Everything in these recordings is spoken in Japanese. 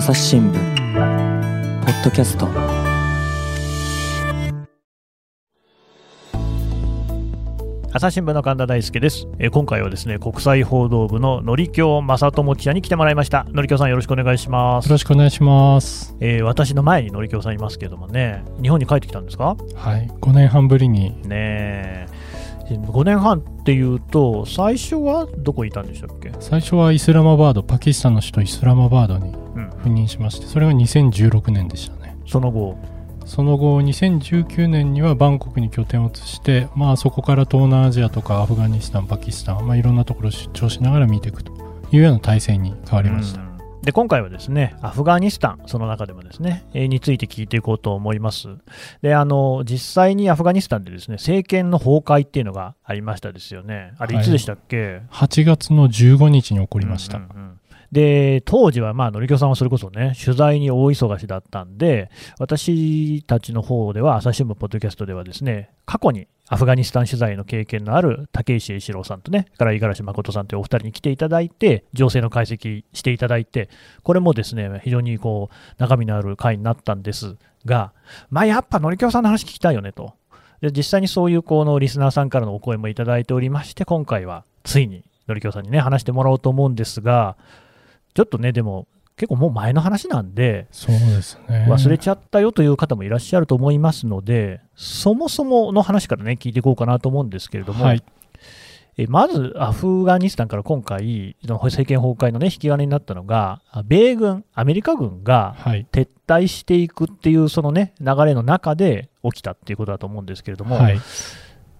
朝日新聞ポッドキャスト。朝日新聞の神田大輔です、えー今回はですね国際報道部ののりきょう正智記者に来てもらいました。のりきょうさんよろしくお願いします。よろしくお願いします。えー私の前にのりきょうさんいますけどもね日本に帰ってきたんですか？はい、5年半ぶりに、ねえ。5年半っていうと最初はどこにいたんでしたっけ？最初はイスラマバード、パキスタンの首都イスラマバードに。うん赴任しまして、それが2016年でしたね。その後？その後、2019年にはバンコクに拠点を移して、まあ、そこから東南アジアとかアフガニスタン、パキスタン、まあ、いろんなところを出張しながら見ていくというような体制に変わりました。うんで今回はですねアフガニスタン、その中でもですね、えーについて聞いていこうと思います。であの実際にアフガニスタンでですね政権の崩壊っていうのがありましたですよね。あれ、いつでしたっけ、8月の15日に起こりました。うんうんうんで当時は、まあ、のりきょうさんはそれこそね、取材に大忙しだったんで、私たちの方では、朝日新聞ポッドキャストではですね、過去にアフガニスタン取材の経験のある竹石栄一郎さんとね、から五十嵐誠さんというお二人に来ていただいて、情勢の解析していただいて、これもですね、非常にこう中身のある回になったんですが、まあ、やっぱのりきょうさんの話聞きたいよねと。で実際にそういうこのリスナーさんからのお声もいただいておりまして、今回はついにのりきょうさんにね、話してもらおうと思うんですが、ちょっとね、でも、結構もう前の話なんで、そうですね。忘れちゃったよという方もいらっしゃると思いますので、そもそもの話からね、聞いていこうかなと思うんですけれども、はい。えまずアフガニスタンから今回、政権崩壊の、ね、引き金になったのが、あ米軍、アメリカ軍がはい。撤退していくっていうその、ね、流れの中で起きたっていうことだと思うんですけれども、はい。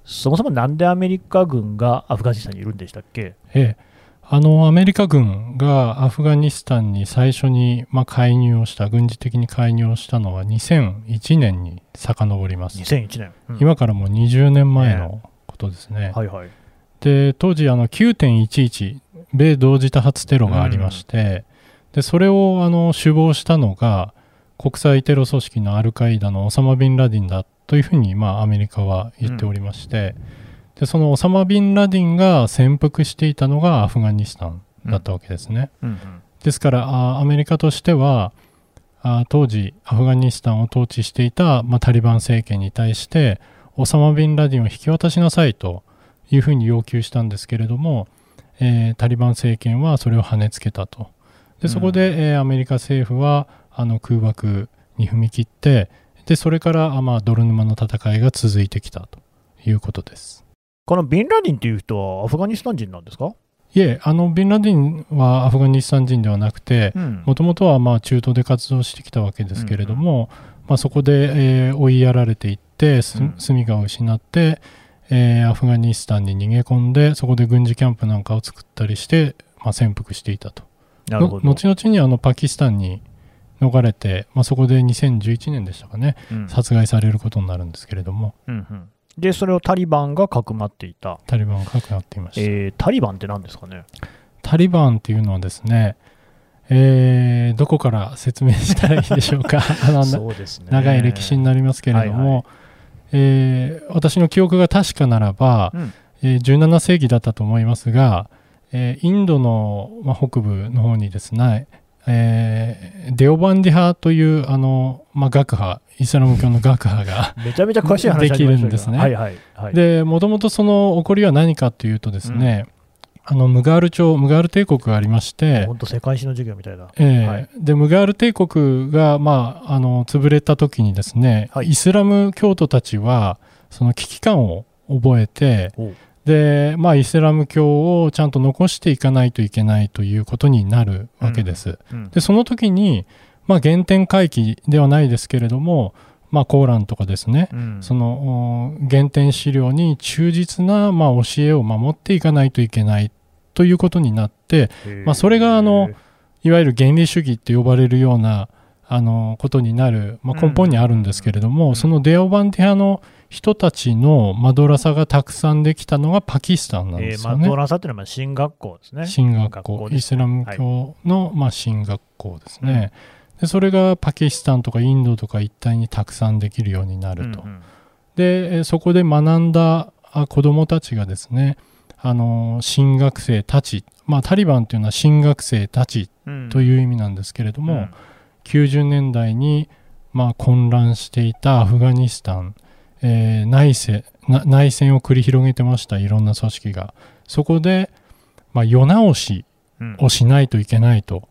そもそもなんでアメリカ軍がアフガニスタンにいるんでしたっけ？ええ、あのアメリカ軍がアフガニスタンに最初に、まあ、介入をした軍事的に介入をしたのは2001年に遡ります、2001年。うん。今からもう20年前のことですね、はいはい。で当時あの9.11米同時多発テロがありまして、でそれをあの首謀したのが国際テロ組織のアルカイダのオサマ・ビンラディンだというふうに、まあ、アメリカは言っておりまして、でそのオサマ・ビンラディンが潜伏していたのがアフガニスタンだったわけですね。うんうんですからあアメリカとしてはあ当時アフガニスタンを統治していた、まあ、タリバン政権に対してオサマ・ビンラディンを引き渡しなさいというふうに要求したんですけれども、えータリバン政権はそれを跳ねつけたとでそこで、えーアメリカ政府はあの空爆に踏み切ってでそれから、あまあ、泥沼の戦いが続いてきたということです。このビンラディンっていう人はアフガニスタン人なんですか？いえあのビンラディンはアフガニスタン人ではなくて、うん。もともとはまあ中東で活動してきたわけですけれども、まあ、そこで、えー追いやられていって住みかを失って、えーアフガニスタンに逃げ込んでそこで軍事キャンプなんかを作ったりして、まあ、潜伏していたと。のなるほど。後々にあのパキスタンに逃れて、まあ、そこで2011年でしたかねうん。殺害されることになるんですけれども。うんうんで、それをタリバンがかくまっていた。タリバンが関わっていました、えータリバンって何ですかね？タリバンっていうのはですね、えーどこから説明したらいいでしょうか？そうですね。長い歴史になりますけれども、はいはい。えー私の記憶が確かならば、うん。えー17世紀だったと思いますが、えーインドの、まあ、北部の方にですね、えーデオバンディ派というあの、まあ、学派イスラム教の学派がめちゃめちゃ詳しい話できるんですね。はいはいはい。でもともとその起こりは何かというとですね、あのムガール朝ムガール帝国がありまして、本当世界史の授業みたいな。ええはい。でムガール帝国が、まあ、あの潰れた時にですね、はい。イスラム教徒たちはその危機感を覚えてで、まあ、イスラム教をちゃんと残していかないといけないということになるわけです。うんでその時に、まあ、原点回帰ではないですけれども、まあ、コーランとかですね、うん。そのお原点資料に忠実な、まあ、教えを守っていかないといけないということになってまあそれがあのいわゆる原理主義って呼ばれるようなあのことになる、まあ、根本にあるんですけれども、うんそのデオバンディ派の人たちのマドラサがたくさんできたのがパキスタンなんえですよね。ーマドラサっていうのはまあ進学校ですね。新学校。学校ですイスラム教の、まあ、新学校ですね、でそれがパキスタンとかインドとか一帯にたくさんできるようになると、うんうんでえーそこで学んだあ子どもたちがですねあの新学生たち、まあ、タリバンというのは新学生たちうんという意味なんですけれども、90年代に、まあ、混乱していたアフガニスタン、えー内戦な内戦を繰り広げてましたいろんな組織が。そこで、まあ、世直しうん。をしないといけないと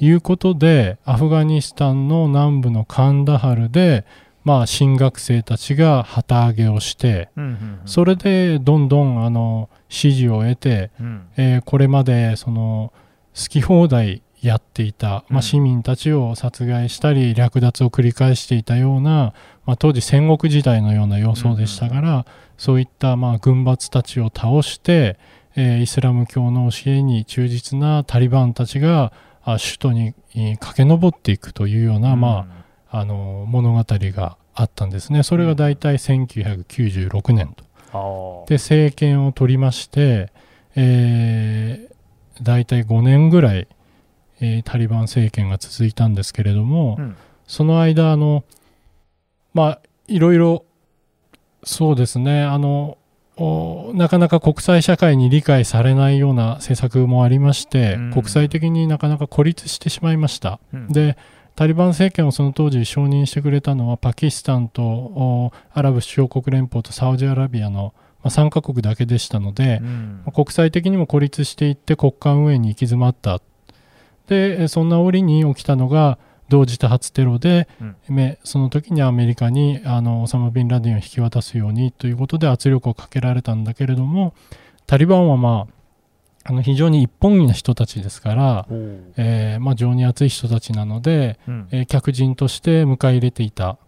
いうことでアフガニスタンの南部のカンダハルで、まあ、新学生たちが旗揚げをしてうんうんうん。それでどんどんあの支持を得て、うん。えーこれまでその好き放題やっていた、うん。まあ、市民たちを殺害したり略奪を繰り返していたような、まあ、当時戦国時代のような様相でしたから、そういったまあ軍閥たちを倒して、えーイスラム教の教えに忠実なタリバンたちがあ首都にえー駆け上っていくというような、まあ、あの物語があったんですね。それが大体1996年と。あー。で政権を取りまして、えー大体5年ぐらい、えータリバン政権が続いたんですけれども、うん。その間あのまあいろいろそうですね。あのおなかなか国際社会に理解されないような政策もありまして、うん。国際的になかなか孤立してしまいました。うん。でタリバン政権をその当時承認してくれたのはパキスタンとおアラブ首長国連邦とサウジアラビアの、まあ、3カ国だけでしたのでう、ん。国際的にも孤立していって国家運営に行き詰まった。でえそんな折に起きたのが同時多発テロで、うん。めその時にアメリカにあのオサマ・ビンラディンを引き渡すようにということで圧力をかけられたんだけれどもタリバンはまああの非常に一本気な人たちですから、えーまあ、情に熱い人たちなので、うん。えー客人として迎え入れていた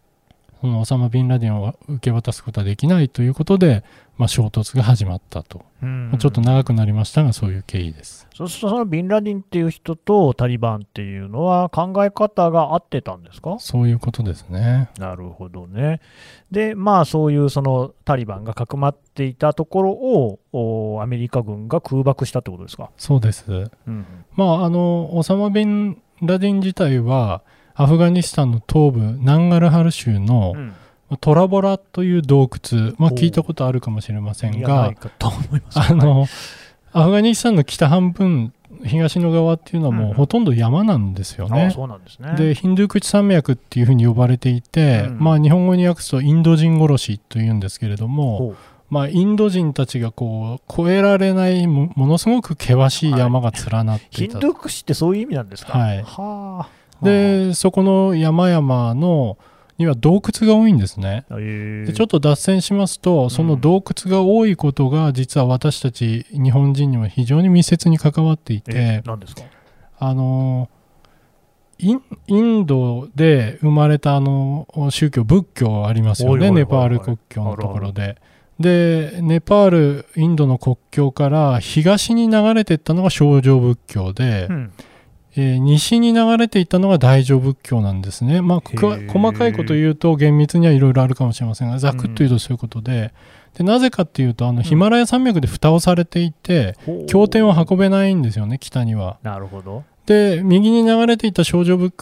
そのオサマ・ビンラディンを受け渡すことはできないということで、まあ、衝突が始まったと、うん。まあちょっと長くなりましたがそういう経緯です。そうするとそのビンラディンっていう人とタリバンっていうのは考え方が合ってたんですか？そういうことですね。なるほどね。で、まあそういうそのタリバンがかくまっていたところをおアメリカ軍が空爆したってことですか？そうです。うん。まああのオサマ・ビンラディン自体はアフガニスタンの東部ナンガルハル州のうんトラボラという洞窟、まあ、聞いたことあるかもしれませんが。あの、アフガニスタンの北半分東の側っていうのはもうほとんど山なんですよね。うなんですね。でヒンドゥークチ山脈っていうふうに呼ばれていて、うんまあ、日本語に訳すとインド人殺しというんですけれども、まあ、インド人たちがこう越えられないもものすごく険しい山が連なっていた、ヒンドゥークシってそういう意味なんですか？はいはあ。でそこの山々のには洞窟が多いんですね。でちょっと脱線しますと、その洞窟が多いことが実は私たち日本人には非常に密接に関わっていえて、何ですか？あのインドで生まれたあの宗教仏教ありますよねネパール国境のところで。でネパールインドの国境から東に流れていったのが少女仏教で、うんえー西に流れていったのが大乗仏教なんですね、まあ、細かいこと言うと厳密にはいろいろあるかもしれませんがざくっと言うとそういうことで,、でなぜかっていうとあのヒマラヤ山脈で蓋をされていて、ほう。経典を運べないんですよね北には。なるほど。で右に流れていった少女仏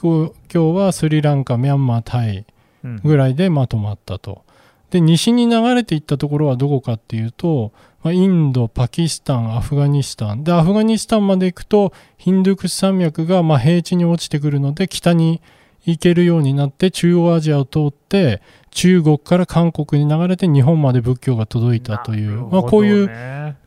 教はスリランカミャンマータイうん。ぐらいでまとまったと。で西に流れていったところはどこかっていうと、まあ、インドパキスタンアフガニスタン。でアフガニスタンまで行くとヒンドゥークス山脈がまあ平地に落ちてくるので北に行けるようになって中央アジアを通って中国から韓国に流れて日本まで仏教が届いたという、ね。まあ、こういう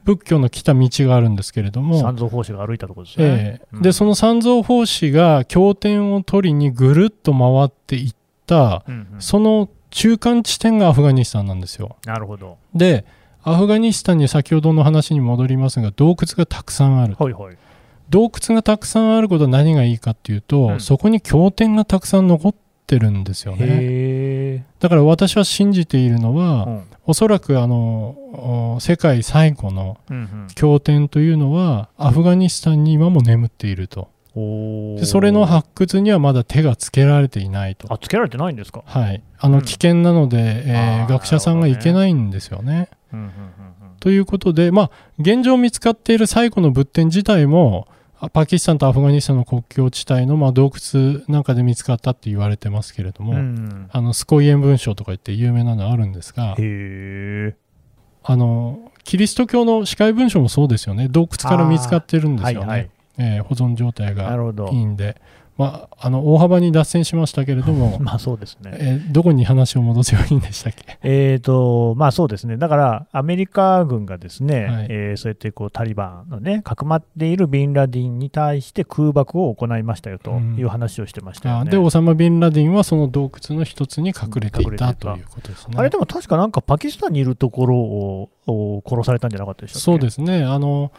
仏教の来た道があるんですけれども。三蔵法師が歩いたところですね。ええ。うん。でその三蔵法師が経典を取りにぐるっと回っていったうんうん。その中間地点がアフガニスタンなんですよ。なるほど。でアフガニスタンに先ほどの話に戻りますが洞窟がたくさんあるはいはい。洞窟がたくさんあることは何がいいかっていうと、うん。そこに経典がたくさん残ってるんですよね。へだから私は信じているのえ。は、うん。おそらくあのお世界最古のうんうん。経典というのはアフガニスタンに今も眠っているとでそれの発掘にはまだ手がつけられていないと。あ、つけられてないんですか？はい、あうんの危険なので、えーあー学者さんが行けないんですよね。うんうんうんということで、まあ、現状見つかっている最古の仏典自体もあパキスタンとアフガニスタンの国境地帯の、まあ、洞窟なんかで見つかったって言われてますけれども、うんうんあのスコイエン文章とか言って有名なのあるんですが。あのキリスト教の司会文書もそうですよね洞窟から見つかってるんですよね。えー保存状態がい。いんで、まあ、あの大幅に脱線しましたけれども、まあそうですね。えーどこに話を戻せばいいんでしたっけ？えーとまあ、そうですね、だからアメリカ軍がですね、はいえーそうやってこうタリバンのね、かくまっているビンラディンに対して空爆を行いましたよという話をしてましたよね。あで、オサマ・ビンラディンはその洞窟の一つに隠れていたたということですね。あれでも確かなんかパキスタンにいるところをを殺されたんじゃなかったでしたっけ？そうですねあの、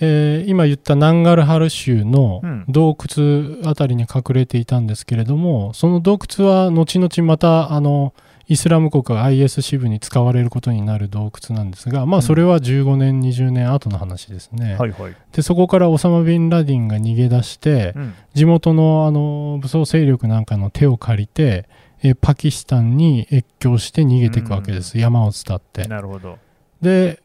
えー今言ったナンガルハル州のうん洞窟あたりに隠れていたんですけれども、その洞窟は後々またあのイスラム国 IS 支部に使われることになる洞窟なんですが、まあ、それは15年、20年後の話ですね、はいはい。でそこからオサマ・ビンラディンが逃げ出して、うん地元のあの武装勢力なんかの手を借りて、えーパキスタンに越境して逃げていくわけです、山を伝って。なるほど。で、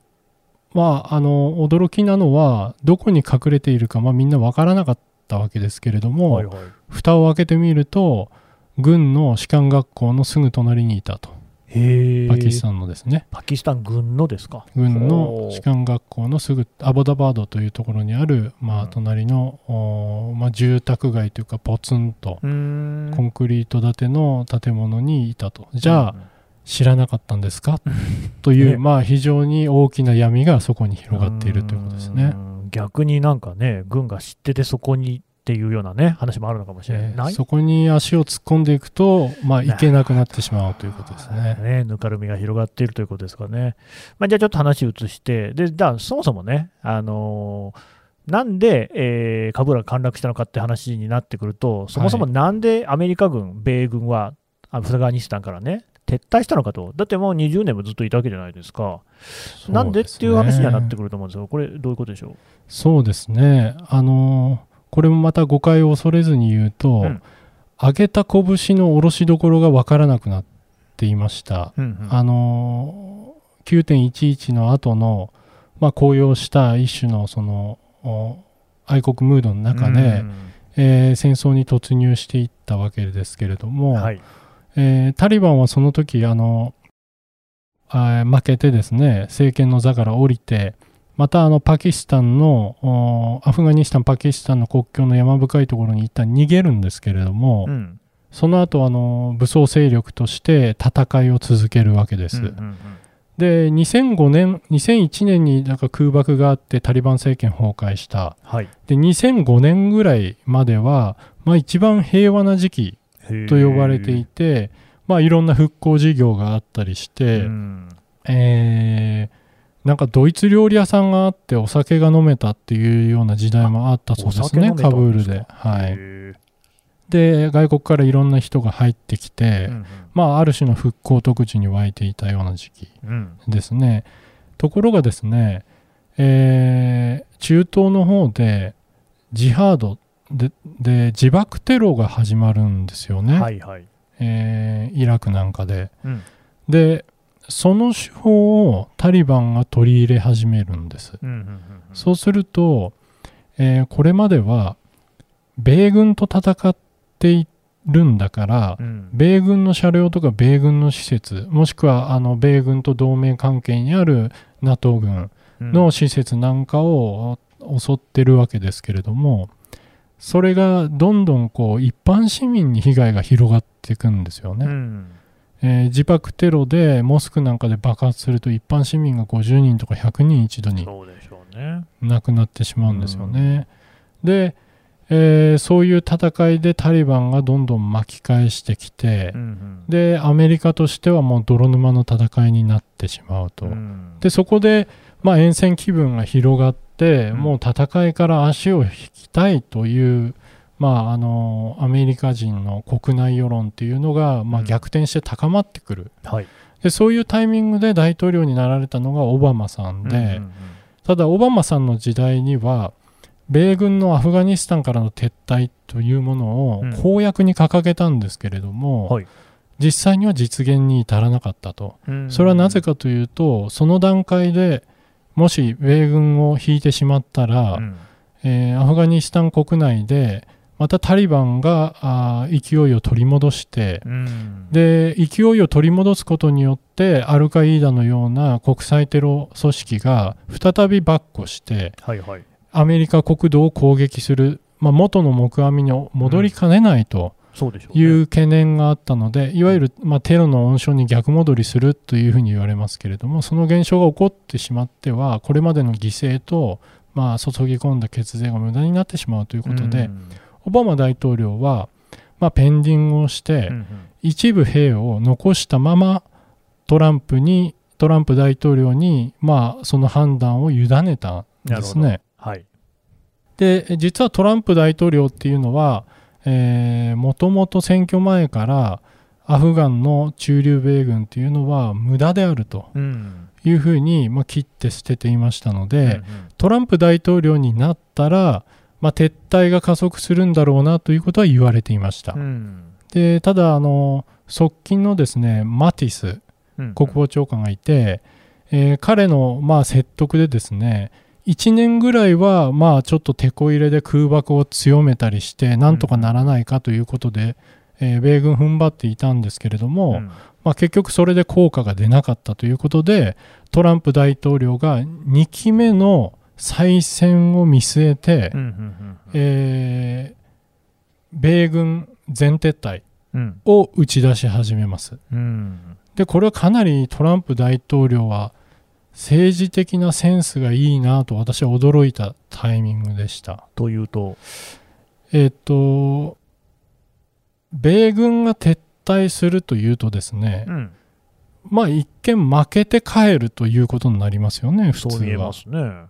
まあ、あの驚きなのは、どこに隠れているか、まあ、みんな分からなかったわけですけれども、はいはい。蓋を開けてみると、軍の士官学校のすぐ隣にいたと、へパキスン。タンのですね、パキスタン軍のですか？軍の士官学校のすぐアボダバードというところにある、まあ、うん隣の、おまあ、住宅街というか、ポツンとコンクリート建ての建物にいたと。じゃあ、知らなかったんですか？という、ねまあ、非常に大きな闇がそこに広がっているということですね。うん逆になんかね、軍が知っててそこにっていうようなね、話もあるのかもしれえーない？そこに足を突っ込んでいくと、まあ、行けなくなってしまうということですね。ね、ぬかるみが広がっているということですかね。まあ、じゃあちょっと話移して、でじゃあそもそもね、あのーなんで、えーカブールが陥落したのかって話になってくると、そもそもなんでアメリカ軍、米軍はアフガニスタンからね、撤退したのかと、だってもう20年もずっといたわけじゃないですか、なんでっていう話にはなってくると思うんですよ、これ、どういうことでしょそうですね。あのーこれもまた誤解を恐れずに言うと、うん。上げた拳の下ろしどころが分からなくなっていました。う。うんうん。あのー9.11の後の、まあ、高揚した一種のそのお愛国ムードの中で、えー戦争に突入していったわけですけれども、はい、えータリバンはその時あのあー負けてですね政権の座から降りてまたあのパキスタンのおアフガニスタンパキスタンの国境の山深いところに一旦逃げるんですけれども、うん。その後あの武装勢力として戦いを続けるわけです。うんうんうんで2005年2001年になんか空爆があってタリバン政権崩壊した。はい、で2005年ぐらいまでは、まあ、一番平和な時期と呼ばれていて、まあ、いろんな復興事業があったりして、うん。えーなんかドイツ料理屋さんがあってお酒が飲めたっていうような時代もあったそうですねカブールんで。はい、で外国からいろんな人が入ってきて、うんまあ、ある種の復興特需に湧いていたような時期うん。ですね。ところがですね、えー中東の方でジハードでで自爆テロが始まるんですようんね、はいはい、えーイラクなんかで。うん。でその手法をタリバンが取り入れ始めるんです。うんうんうんうん。そうすると、えーこれまでは米軍と戦っているんだから、うん。米軍の車両とか米軍の施設もしくはあの米軍と同盟関係にある NATO 軍の施設なんかを襲ってるわけですけれどもそれがどんどんこう一般市民に被害が広がっていくんですよね、うん。えー自爆テロでモスクなんかで爆発すると一般市民が50人とか100人一度に。亡くなってしまうんですよね。で、えーそういう戦いでタリバンがどんどん巻き返してきて、うんでアメリカとしてはもう泥沼の戦いになってしまうと、うん。でそこで、まあ、沿線気分が広がって、うんもう戦いから足を引きたいという、まあ、あのアメリカ人の国内世論っていうのが、まあ、うん。逆転して高まってくる、はい。でそういうタイミングで大統領になられたのがオバマさんで、うんうん。ただオバマさんの時代には米軍のアフガニスタンからの撤退というものをうん。公約に掲げたんですけれども、はい。実際には実現に至らなかったと。うん。それはなぜかというと、その段階でもし米軍を引いてしまったら、うんえーアフガニスタン国内でまたタリバンがあー勢いを取り戻して、うんで勢いを取り戻すことによってアルカイーダのような国際テロ組織が再び跋扈して、はいはい。アメリカ国土を攻撃する、まあ、元の木阿弥に戻りかねないとそうでしょう、いね。う懸念があったので、いわゆる、まあ、テロの温床に逆戻りするというふうに言われますけれども、その現象が起こってしまっては、これまでの犠牲と、まあ、注ぎ込んだ血税が無駄になってしまうということで、うんオバマ大統領は、まあ、ペンディングをして、うんうん一部兵を残したままトランプにトランプ大統領に、まあ、その判断を委ねたんですなね。はい。で実はトランプ大統領っていうのはもともと選挙前からアフガンの駐留米軍っていうのは無駄であるとうん。いうふうに、まあ、切って捨てていましたので、うんうん。トランプ大統領になったら、まあ、撤退が加速するんだろうなということは言われていました。うん。でただあの側近のですねマティスうん。国防長官がいて、えー彼のまあ説得でですね1年ぐらいはまあちょっと手こ入れで空爆を強めたりしてなんとかならないかということで、えー米軍踏ん張っていたんですけれども、うん。まあ、結局それで効果が出なかったということでトランプ大統領が2期目の再選を見据えて、うんうんうん。えー米軍全撤退うん。を打ち出し始めます。うん。でこれはかなりトランプ大統領は政治的なセンスがいいなと私は驚いたタイミングでした。というと、えっと米軍が撤退するというとですね、うん、まあ一見負けて帰るということになりますよね普通は。ね。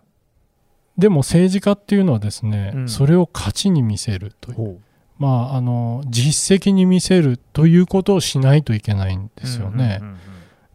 でも政治家っていうのはですね、うん。それを勝ちに見せるという、ほまああの実績に見せるということをしないといけないんうですよね。うんうんうん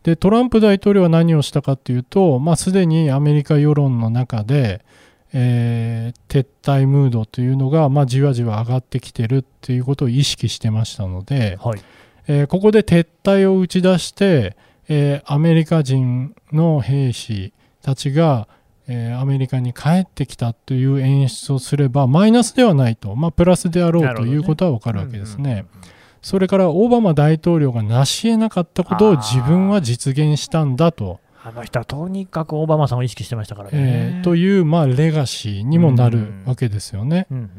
でトランプ大統領は何をしたかというと、まあ、すでにアメリカ世論の中で、えー撤退ムードというのが、まあ、じわじわ上がってきてるっていうことを意識してましたので、はい。えーここで撤退を打ち出して、えーアメリカ人の兵士たちが、えーアメリカに帰ってきたという演出をすればマイナスではないと、まあ、プラスであろうということは分かるわけですね。うんうんうんそれからオバマ大統領が成し得なかったことを自分は実現したんだと,、あの人はとにかくオバマさんを意識してましたからえね。ーという、まあ、レガシーにもなるわけですよね。うんうん。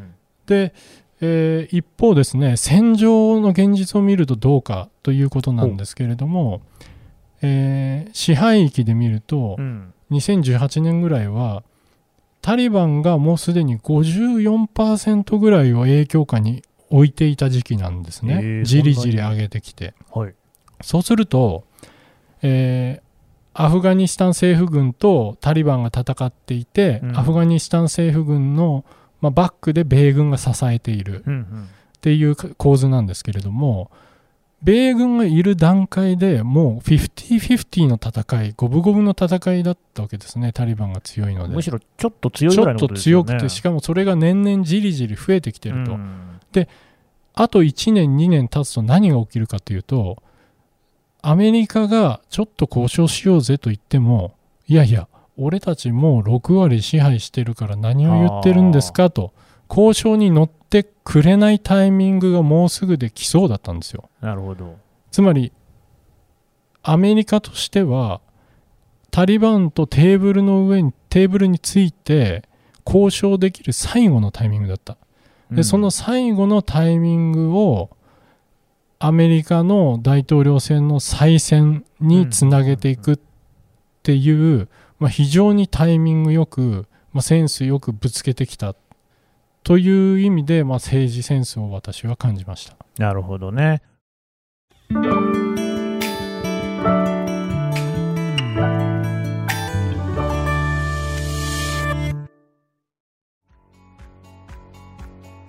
で、えー一方ですね戦場の現実を見るとどうかということなんですけれども、えー支配域で見るとうん。2018年ぐらいはタリバンがもうすでに54%ぐらいを影響下に置いていた時期なんですね、えーじりじり上げてきて。はい。そうすると、えーアフガニスタン政府軍とタリバンが戦っていて、うんアフガニスタン政府軍の、まあ、バックで米軍が支えているっていう構図なんですけれども、米軍がいる段階でもう50-50の戦い、五分五分の戦いだったわけですね、タリバンが強いので。むしろちょっと強いぐらいちょっのこととですよね。強くて、しかもそれが年々じりじり増えてきてると。うんあと1年、2年経つと何が起きるかというと、アメリカがちょっと交渉しようぜと言っても、いやいや、俺たちもう6割支配してるから何を言ってるんですかと、交渉に乗ってくれないタイミングがもうすぐで来そうだったんですよ。なるほど。つまり、アメリカとしては、タリバンとテーブルの上に、テーブルについて交渉できる最後のタイミングだった。で、その最後のタイミングをアメリカの大統領選の再選につなげていくっていう、まあ、非常にタイミングよく、まあ、センスよくぶつけてきたという意味で、まあ、政治センスを私は感じました。なるほどね。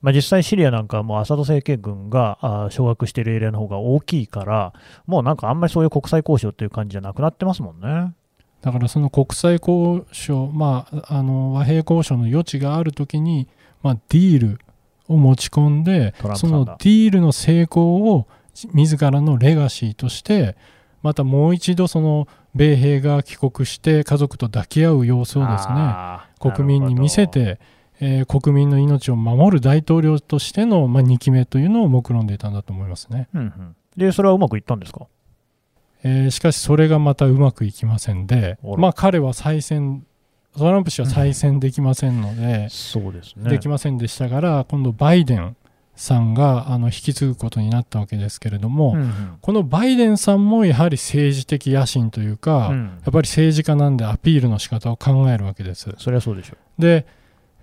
まあ、実際、シリアなんかはもうアサド政権軍が掌握しているエリアの方が大きいから、もうなんかあんまりそういう国際交渉っていう感じじゃなくなってますもんね。だからその国際交渉、まあ、あの和平交渉の余地があるときに、まあ、ディールを持ち込んでそのディールの成功を自らのレガシーとしてまたもう一度その米兵が帰国して家族と抱き合う様子をですね国民に見せて、えー国民の命を守る大統領としての、まあ、2期目というのを目論んでいたんだと思いますね、うんうん。で、それはうまくいったんですか？えーしかしそれがまたうまくいきませんでまあ、彼は再選トランプ氏は再選できませんので、そうですね。できませんでしたから今度バイデンさんがあの引き継ぐことになったわけですけれども、うんうん。このバイデンさんもやはり政治的野心というか、うん。やっぱり政治家なんでアピールの仕方を考えるわけです。それはそうでしょで、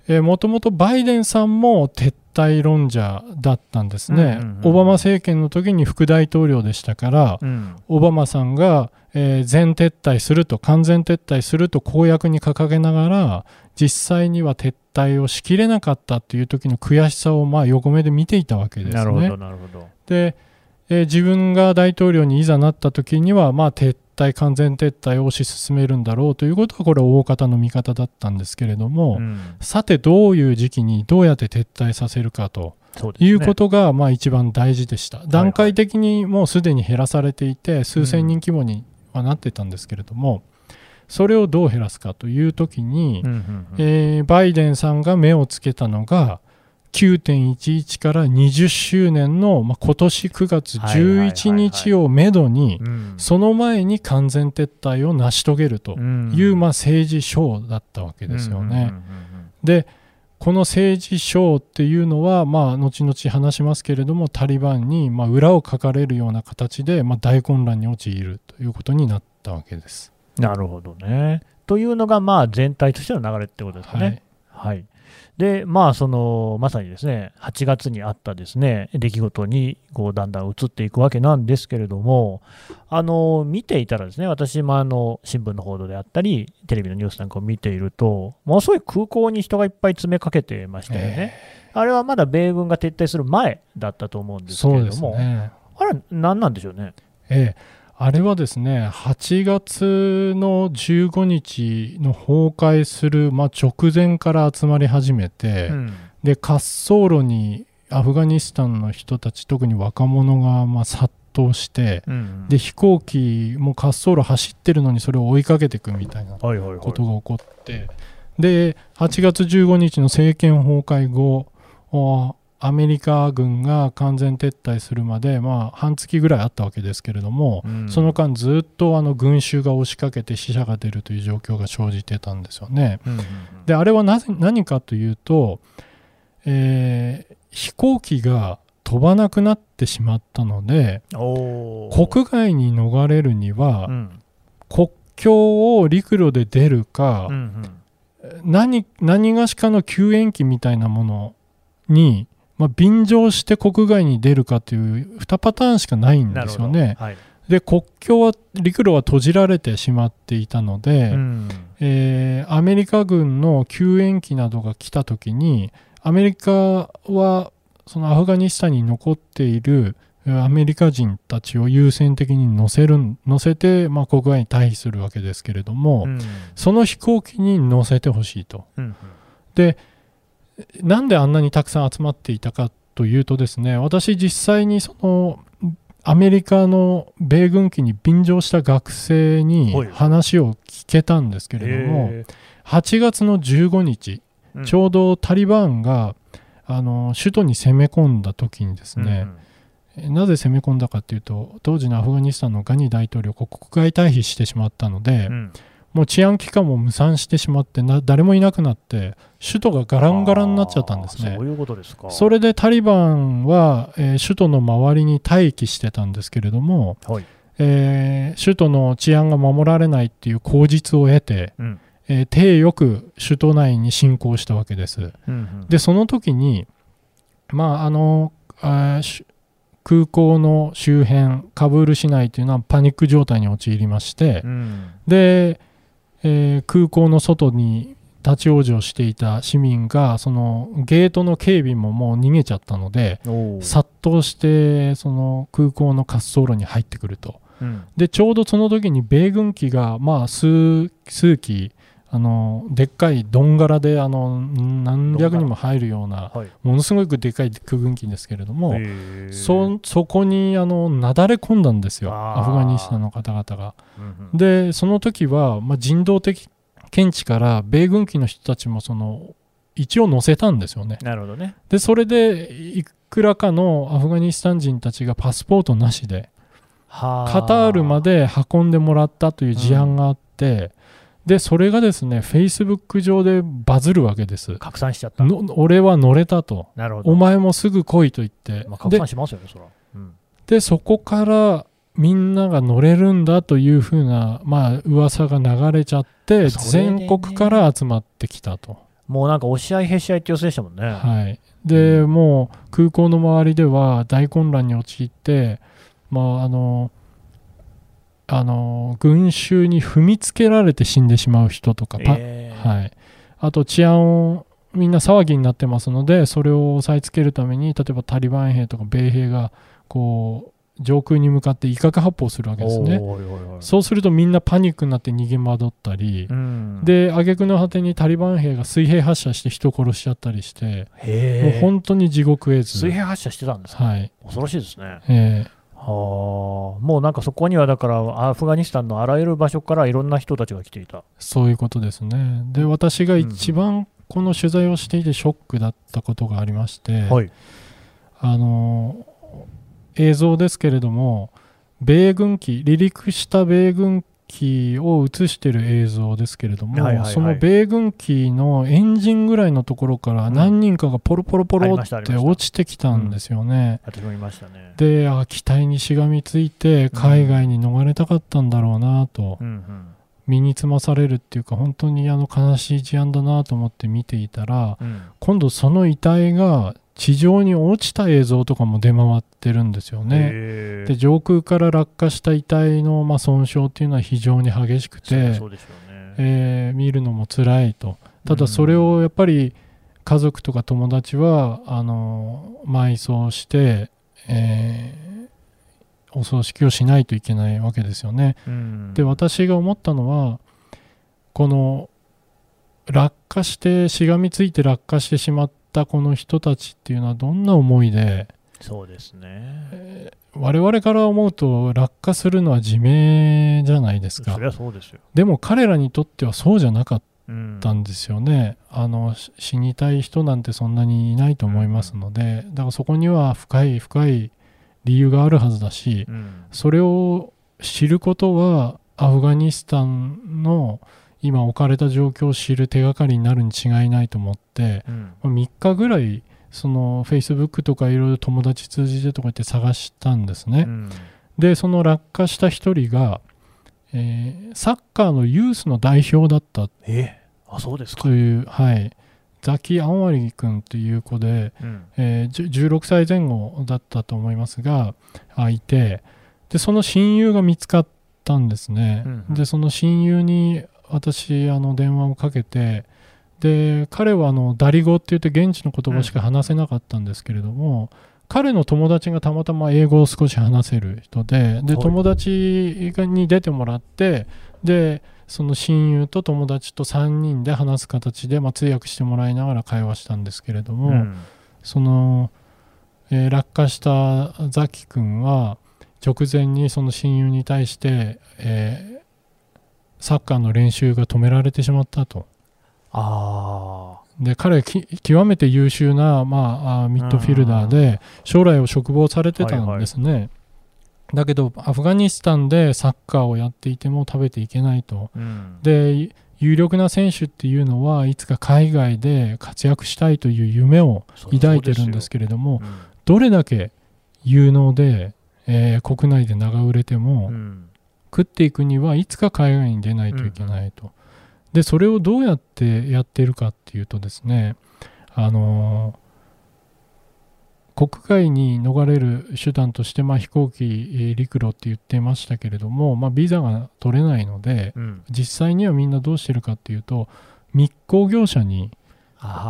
えーもともとバイデンさんも撤退論者だったんですね、うんうんうんオバマ政権の時に副大統領でしたから、う。うん。オバマさんが、えー全撤退すると、完全撤退すると公約に掲げながら、実際には撤退をしきれなかったという時の悔しさをまあ横目で見ていたわけですね。なるほど、なるほど。で、えー自分が大統領にいざなった時には、まあ、撤退、完全撤退を推し進めるんだろうということは、これは大方の見方だったんですけれども、うんさて、どういう時期にどうやって撤退させるかとね。いうことが、まあ、一番大事でした。い段階的にもうすでに減らされていて、数千人規模にはなってたんですけれども、それをどう減らすかという時に、うんうんうんえーバイデンさんが目をつけたのが9.11から20周年の、まあ、今年9月11日をめどにうんその前に完全撤退を成し遂げるとうんいう、まあ、政治ショーだったわけですよね。うんうんうんうんでこの政治ショーっていうのは、まあ、後々話しますけれどもタリバンに、まあ、裏をかかれるような形で、まあ、大混乱に陥るということになったわけです。なるほどね。というのが、まあ、全体としての流れってことですかね。はいはい。で、まあ、その、まさにですね、8月にあったですね、出来事に、こう、だんだん移っていくわけなんですけれども、あの、見ていたらですね、私もあの、新聞の報道であったり、テレビのニュースなんかを見ていると、ものすごい空港に人がいっぱい詰めかけてましたよね。あれはまだ米軍が撤退する前だったと思うんですけれども、ね。あれ、何なんでしょうね。ええ、あれはですね、8月の15日の崩壊する、まあ、直前から集まり始めて、うんで滑走路にアフガニスタンの人たち、特に若者がまあ殺到して、うんで飛行機も滑走路走ってるのにそれを追いかけていくみたいな。ことが起こって、で8月15日の政権崩壊後、おアメリカ軍が完全撤退するまで、まあ、半月ぐらいあったわけですけれども、うん。その間ずっとあの群衆が押しかけて死者が出るという状況が生じてたんですよね。うんうんうん。であれはなぜ何かというと、えー飛行機が飛ばなくなってしまったので国外に逃れるには、うん。国境を陸路で出るか、うんうん。何何がしかの救援機みたいなものに、まあ、便乗して国外に出るかという2パターンしかないん。ですよね。はいで国境は陸路は閉じられてしまっていたので、うんえーアメリカ軍の救援機などが来た時にアメリカはそのアフガニスタンに残っているえーアメリカ人たちを優先的に乗せる乗せて、まあ、国外に退避するわけですけれども、うんその飛行機に乗せてほしいと。うんでなんであんなにたくさん集まっていたかというとですね私実際にそのアメリカの米軍機に便乗した学生にはい。話を聞けたんですけれども、へ8月の15日、ーちょうどタリバンがあの首都に攻め込んだ時にですね、えなぜ攻め込んだかというと当時のアフガニスタンのガニ大統領国外退避してしまったので、うんうんもう治安機関も無賛してしまってな誰もいなくなって首都がガランガランになっちゃったんですねそういうことですか。それでタリバンは、えー首都の周りに待機してたんですけれども、はい。えー首都の治安が守られないっていう口実を得て、うんえー手よく首都内に侵攻したわけです。うんうんでその時にまああのあ空港の周辺カブール市内というのはパニック状態に陥りまして、うんで、えー空港の外に立ち往生していた市民がそのゲートの警備ももう逃げちゃったので殺到してその空港の滑走路に入ってくると。うん。でちょうどその時に米軍機がまあ数数機あのでっかいどんがらであの何百人も入るようなはい、ものすごくでかい空軍機ですけれども、そそこにあのなだれ込んだんですよ。アフガニスタンの方々が。うんうん。でその時は、まあ、人道的見地から米軍機の人たちもその一応乗せたんですよね。なるほどね。でそれでいくらかのアフガニスタン人たちがパスポートなしではあ。カタールまで運んでもらったという事案があって、でそれがですねフェイスブック上でバズるわけです。拡散しちゃった。の俺は乗れたとなるほど。お前もすぐ来いと言って、まあ、拡で散しますよね、そら。うんでそこからみんなが乗れるんだというふうな、まあ噂が流れちゃって、ね全国から集まってきたと。もうなんか押し合いへし合いって様子でしたもんね。はい、で、もう空港の周りでは大混乱に陥って、まあ、あのあの群衆に踏みつけられて死んでしまう人とか、パえー。はい、あと治安をみんな騒ぎになってますのでそれを押さえつけるために例えばタリバン兵とか米兵がこう上空に向かって威嚇発砲するわけですね。そうするとみんなパニックになって逃げ惑ったり、うん、で挙句の果てにタリバン兵が水平発射して人殺しちゃったりして、もう本当に地獄絵図。水平発射してたんですか、はい。恐ろしいですね。えはあもうなんかそこにはだからアフガニスタンのあらゆる場所からいろんな人たちが来ていた。ーそういうことですねで私が一番この取材をしていてショックだったことがありまして、はい。あの映像ですけれども米軍機離陸した米軍機を映している映像ですけれども、はいはいはい。その米軍機のエンジンぐらいのところから何人かがポロポロポロって落ちてきたんですよね。であ機体にしがみついて海外に逃れたかったんだろうなと、うんうん。身につまされるっていうか本当にあの悲しい事案だなと思って見ていたらうん。今度その遺体が地上に落ちた映像とかも出回ってるんですよね。で上空から落下した遺体のまあ損傷っていうのは非常に激しくて、ね。えー見るのも辛いとただそれをやっぱり家族とか友達はあの埋葬して、えーお葬式をしないといけないわけですよね。うんで私が思ったのはこの落下してしがみついて落下してしまったこの人たちっていうのはどんな思いでそうですね。我々から思うと落下するのは自明じゃないですか。そりゃそうですよ。でも彼らにとってはそうじゃなかっうんたんですよね、あのし死にたい人なんてそんなにいないと思いますのでだからそこには深い深い理由があるはずだしうん。それを知ることはアフガニスタンの今置かれた状況を知る手がかりになるに違いないと思ってうん。3日ぐらいその Facebook とかいろいろ友達通じてとか言って探したんですね、うん。でその落下した一人が、えーサッカーのユースの代表だった。えあ、そうですか。と。いう、はい、ザキ・アンワリ君という子で、うん。えーじゅ16歳前後だったと思いますがあいてでその親友が見つかったんですね、うんうん。でその親友に私あの電話をかけてで彼はあのダリ語って言って現地の言葉しか話せなかったんですけれども、彼の友達がたまたま英語を少し話せる人でではい。友達がに出てもらってでその親友と友達と3人で話す形で、まあ、通訳してもらいながら会話したんですけれども、うん。その、えー落下したザキ君は直前にその親友に対して、えーサッカーの練習が止められてしまったと。あで彼極めて優秀な、まあ、ミッドフィルダーで将来を嘱望されてたんですね、だけどアフガニスタンでサッカーをやっていても食べていけないと。あ。うん。で有力な選手っていうのはいつか海外で活躍したいという夢を抱いてるんですけれどもうん。どれだけ有能で、えー国内で長売れても、うん食っていくにはいつか海外に出ないといけないと、でそれをどうやってやってるかっていうとですねあのー国外に逃れる手段として、まあ、飛行機、えー陸路って言ってましたけれども、まあ、ビザが取れないのでうん。実際にはみんなどうしてるかっていうと密航業者に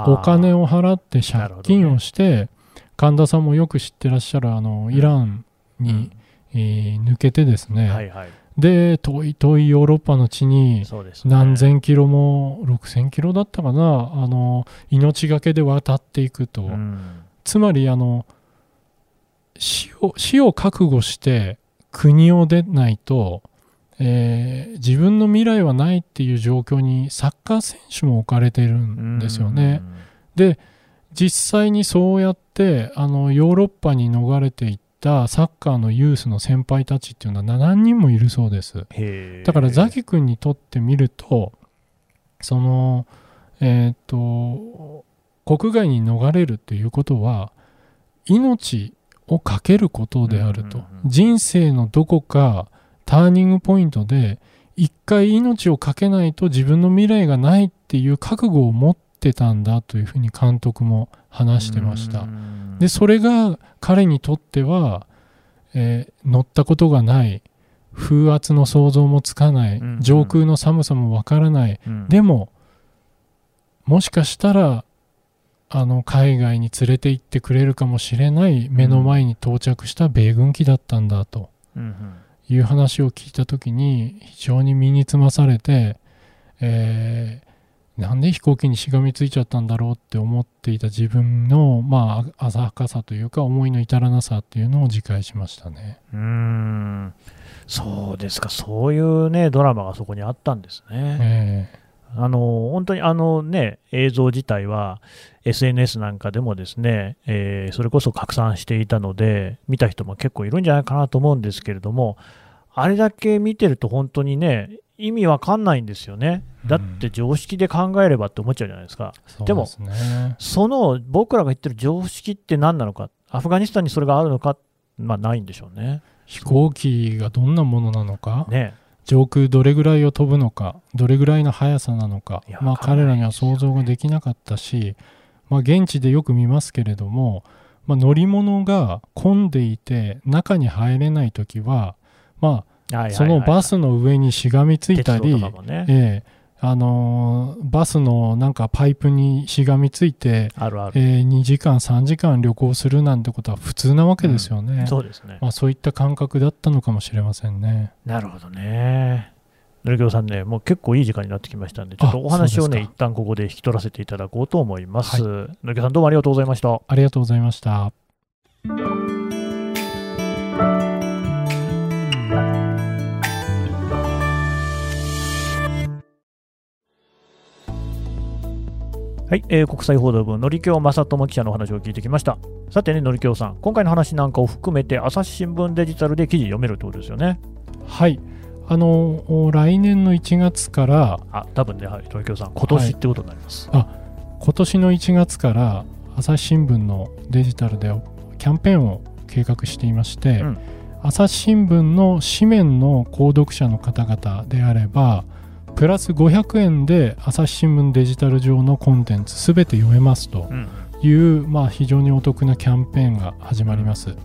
お金を払って借金をして、神田さんもよく知ってらっしゃるあのイランに、えー抜けてですね、はいはい。で遠い遠いヨーロッパの地に何千キロも6000キロだったかな。あの命がけで渡っていくと、うん。つまりあの死を死を覚悟して国を出ないと、えー自分の未来はないっていう状況にサッカー選手も置かれてるんですよね。で実際にそうやってあのヨーロッパに逃れていったサッカーのユースの先輩たちっていうのは何人もいるそうです。だからザキ君にとってみるとそのえっ、と国外に逃れるということは命を懸けることであると、うんうんうん。人生のどこかターニングポイントで一回命を懸けないと自分の未来がないっていう覚悟を持ってたんだというふうに監督も話してました。うん。でそれが彼にとっては、えー乗ったことがない風圧の想像もつかない、上空の寒さもわからない。うん。でももしかしたらあの海外に連れて行ってくれるかもしれない目の前に到着した米軍機だったんだという話を聞いた時に非常に身につまされて、えーなんで飛行機にしがみついちゃったんだろうって思っていた自分の、まあ、浅はかさというか思いの至らなさっていうのを自戒しましたね。うーんそうですか、そういうね、ドラマがそこにあったんですね。えあの本当にあのね、映像自体は SNS なんかでもですね、えーそれこそ拡散していたので、見た人も結構いるんじゃないかなと思うんですけれども、あれだけ見てると本当にね、意味わかんないんですよね。だって常識で考えればって思っちゃうじゃないですか。えでもね。その僕らが言ってる常識って何なのか、アフガニスタンにそれがあるのか、まあないんでしょうね。飛行機がどんなものなのか、ね。上空どれぐらいを飛ぶのか。どれぐらいの速さなのか。まあ彼らには想像ができなかったし、まあ、現地でよく見ますけれども、まあ、乗り物が混んでいて中に入れない時は、まはいはいはいあ、そのバスの上にしがみついたり、ね、ええあのーバスのなんかパイプにしがみついて、あるある、えー2時間3時間旅行するなんてことは普通なわけですよね、そうですね。まあ、そういった感覚だったのかもしれませんね。なるほどね。ぬるきょうさんね、もう結構いい時間になってきましたんで、ちょっとあお話をね、一旦ここで引き取らせていただこうと思います。ぬるきょうさん、どうもありがとうございました。ありがとうございました。はい、えー国際報道部、のりきょう正智記者のお話を聞いてきました。さてね、のりきょうさん、今回の話なんかを含めて、朝日新聞デジタルで記事読めるってことですよね。はい。あの、お来年の1月から、あ、多分ね、はい、のりきょうさん、今年ってことになります。今年の1月から、朝日新聞のデジタルでキャンペーンを計画していまして、うん朝日新聞の紙面の購読者の方々であれば、プラス500円で朝日新聞デジタル上のコンテンツすべて読めますとうん。いう、まあ、非常にお得なキャンペーンが始まります。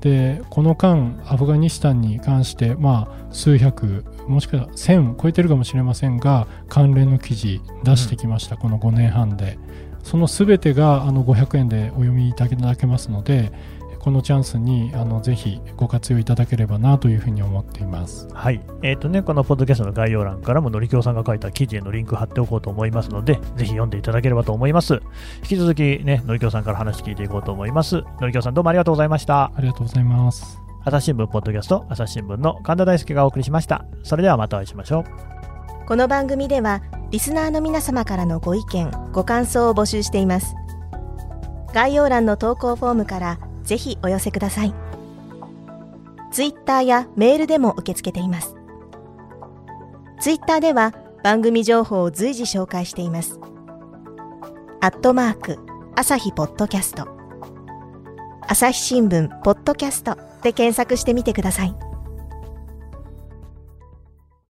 でこの間アフガニスタンに関して、まあ、数百もしくは1000超えてるかもしれませんが関連の記事出してきました、この5年半で。その全てがあの500円でお読みいただけますのでこのチャンスにあのぜひご活用いただければなというふうに思っていますはい。えっ、とね、このポッドキャストの概要欄からも、のりきょうさんが書いた記事へのリンク貼っておこうと思いますので、ぜひ読んでいただければと思います。引き続きね、のりきょうさんから話聞いていこうと思います。のりきょうさんどうもありがとうございました。ありがとうございます朝日新聞ポッドキャスト、朝日新聞の神田大輔がお送りしました。それではまたお会いしましょう。この番組ではリスナーの皆様からのご意見ご感想を募集しています概要欄の投稿フォームからぜひお寄せください。ツイッターやメールでも受け付けています。ツイッターでは番組情報を随時紹介しています。アットマーク朝日ポッドキャスト。朝日新聞ポッドキャストで検索してみてください。